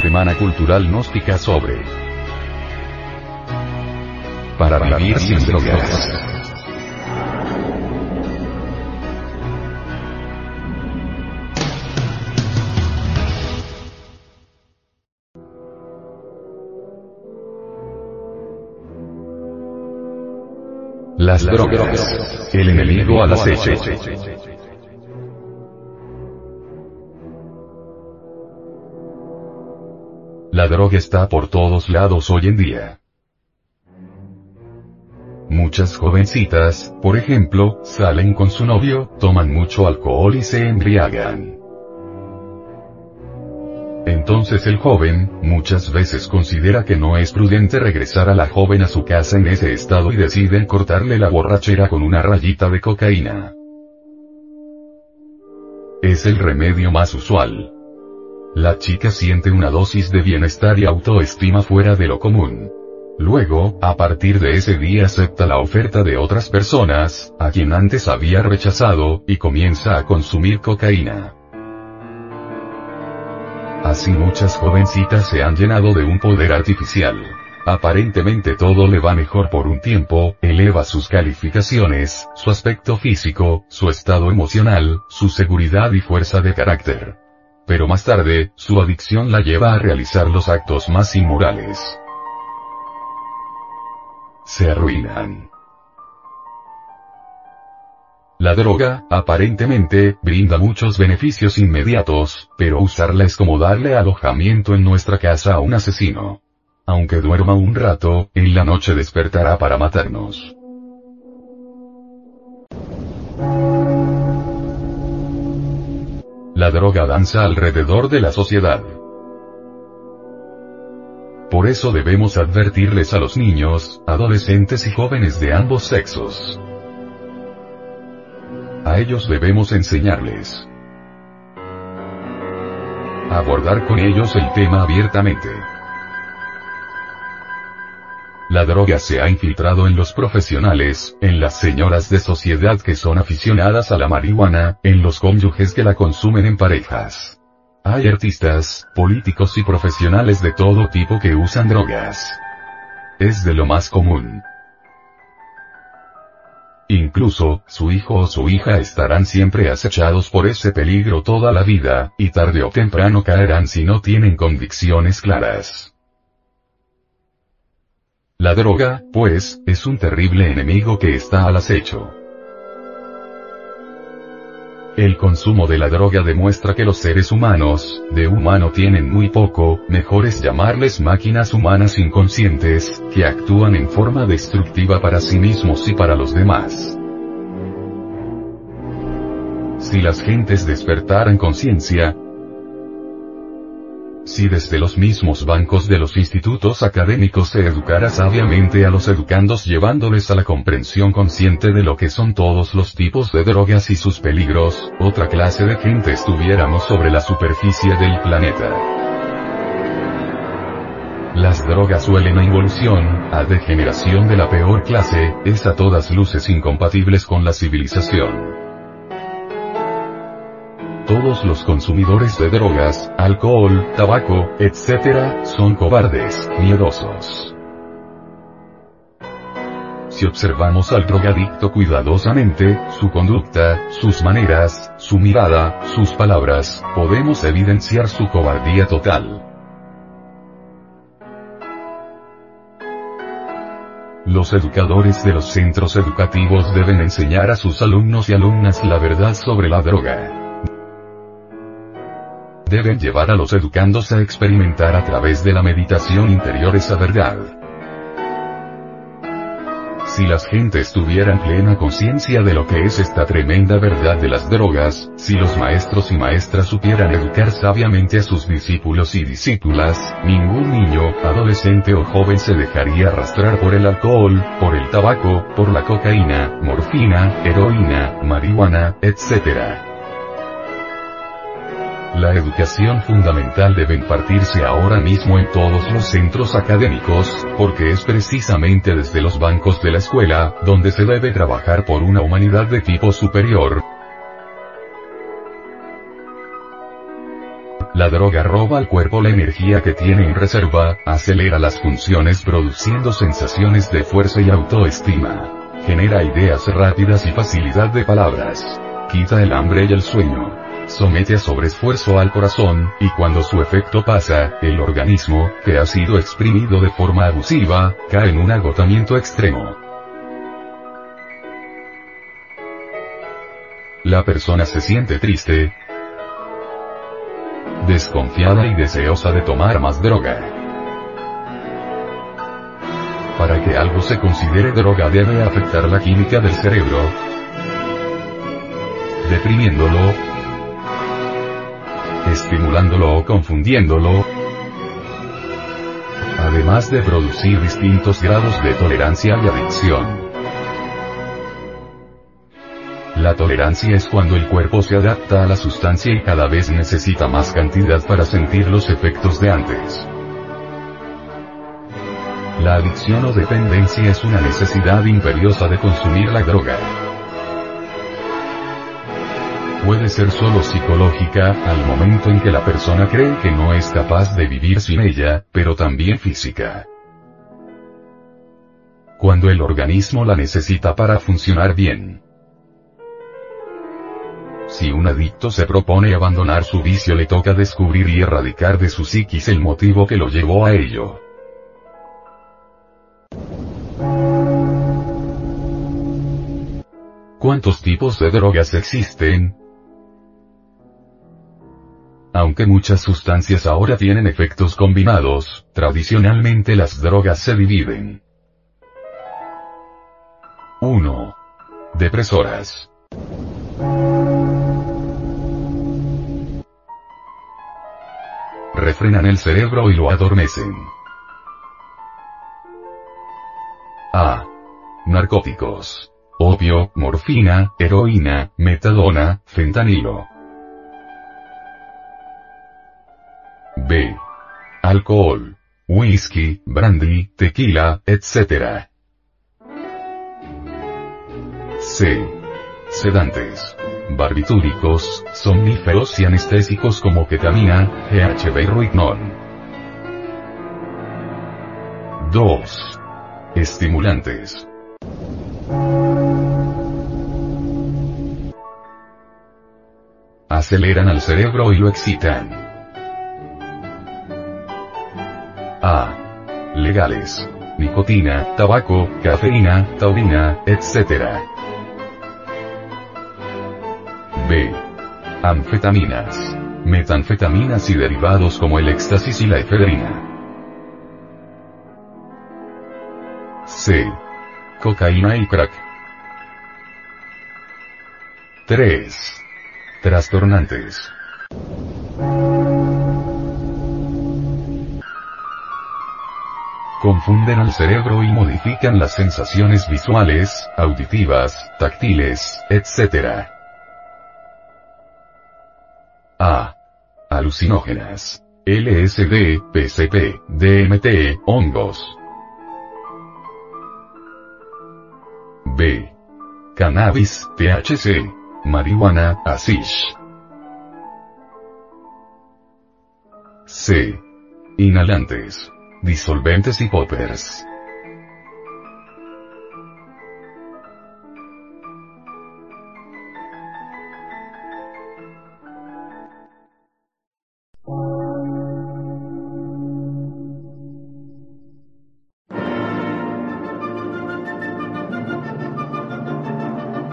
Semana Cultural Gnóstica sobre Para vivir sin drogas. Las drogas. El enemigo al acecho. La droga está por todos lados hoy en día. Muchas jovencitas, por ejemplo, salen con su novio, toman mucho alcohol y se embriagan. Entonces el joven, muchas veces considera que no es prudente regresar a la joven a su casa en ese estado y deciden cortarle la borrachera con una rayita de cocaína. Es el remedio más usual. La chica siente una dosis de bienestar y autoestima fuera de lo común. Luego, a partir de ese día acepta la oferta de otras personas, a quien antes había rechazado, y comienza a consumir cocaína. Así muchas jovencitas se han llenado de un poder artificial. Aparentemente todo le va mejor por un tiempo, eleva sus calificaciones, su aspecto físico, su estado emocional, su seguridad y fuerza de carácter pero más tarde, su adicción la lleva a realizar los actos más inmorales. Se arruinan. La droga, aparentemente, brinda muchos beneficios inmediatos, pero usarla es como darle alojamiento en nuestra casa a un asesino. Aunque duerma un rato, en la noche despertará para matarnos. La droga danza alrededor de la sociedad. Por eso debemos advertirles a los niños, adolescentes y jóvenes de ambos sexos. A ellos debemos enseñarles. Abordar con ellos el tema abiertamente. La droga se ha infiltrado en los profesionales, en las señoras de sociedad que son aficionadas a la marihuana, en los cónyuges que la consumen en parejas. Hay artistas, políticos y profesionales de todo tipo que usan drogas. Es de lo más común. Incluso, su hijo o su hija estarán siempre acechados por ese peligro toda la vida, y tarde o temprano caerán si no tienen convicciones claras. La droga, pues, es un terrible enemigo que está al acecho. El consumo de la droga demuestra que los seres humanos, de humano tienen muy poco, mejor es llamarles máquinas humanas inconscientes, que actúan en forma destructiva para sí mismos y para los demás. Si las gentes despertaran conciencia, si desde los mismos bancos de los institutos académicos se educara sabiamente a los educandos llevándoles a la comprensión consciente de lo que son todos los tipos de drogas y sus peligros, otra clase de gente estuviéramos sobre la superficie del planeta. Las drogas suelen a involución, a degeneración de la peor clase, es a todas luces incompatibles con la civilización. Todos los consumidores de drogas, alcohol, tabaco, etc., son cobardes, miedosos. Si observamos al drogadicto cuidadosamente, su conducta, sus maneras, su mirada, sus palabras, podemos evidenciar su cobardía total. Los educadores de los centros educativos deben enseñar a sus alumnos y alumnas la verdad sobre la droga deben llevar a los educandos a experimentar a través de la meditación interior esa verdad. Si las gentes tuvieran plena conciencia de lo que es esta tremenda verdad de las drogas, si los maestros y maestras supieran educar sabiamente a sus discípulos y discípulas, ningún niño, adolescente o joven se dejaría arrastrar por el alcohol, por el tabaco, por la cocaína, morfina, heroína, marihuana, etc. La educación fundamental debe impartirse ahora mismo en todos los centros académicos, porque es precisamente desde los bancos de la escuela, donde se debe trabajar por una humanidad de tipo superior, La droga roba al cuerpo la energía que tiene en reserva, acelera las funciones produciendo sensaciones de fuerza y autoestima. Genera ideas rápidas y facilidad de palabras. Quita el hambre y el sueño. Somete a sobreesfuerzo al corazón, y cuando su efecto pasa, el organismo, que ha sido exprimido de forma abusiva, cae en un agotamiento extremo. La persona se siente triste, desconfiada y deseosa de tomar más droga. Para que algo se considere droga debe afectar la química del cerebro, deprimiéndolo, estimulándolo o confundiéndolo, además de producir distintos grados de tolerancia y adicción. La tolerancia es cuando el cuerpo se adapta a la sustancia y cada vez necesita más cantidad para sentir los efectos de antes. La adicción o dependencia es una necesidad imperiosa de consumir la droga. Puede ser solo psicológica, al momento en que la persona cree que no es capaz de vivir sin ella, pero también física. Cuando el organismo la necesita para funcionar bien. Si un adicto se propone abandonar su vicio le toca descubrir y erradicar de su psiquis el motivo que lo llevó a ello. ¿Cuántos tipos de drogas existen? Aunque muchas sustancias ahora tienen efectos combinados, tradicionalmente las drogas se dividen. 1. Depresoras. refrenan el cerebro y lo adormecen. A. Narcóticos. Opio, morfina, heroína, metadona, fentanilo. Alcohol. Whisky, brandy, tequila, etc. C. Sedantes barbitúricos, somníferos y anestésicos como ketamina, GHB y Rohypnol. 2. Estimulantes. Aceleran al cerebro y lo excitan. Nicotina, tabaco, cafeína, taurina, etc. B. Anfetaminas. Metanfetaminas y derivados como el éxtasis y la efedrina. C. Cocaína y crack. 3. Trastornantes. Confunden al cerebro y modifican las sensaciones visuales, auditivas, táctiles, etc. A. Alucinógenas. LSD, PCP, DMT, hongos. B. Cannabis, THC. Marihuana, hashish. C. Inhalantes. Disolventes y poppers.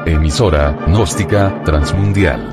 Emisora, gnóstica, transmundial.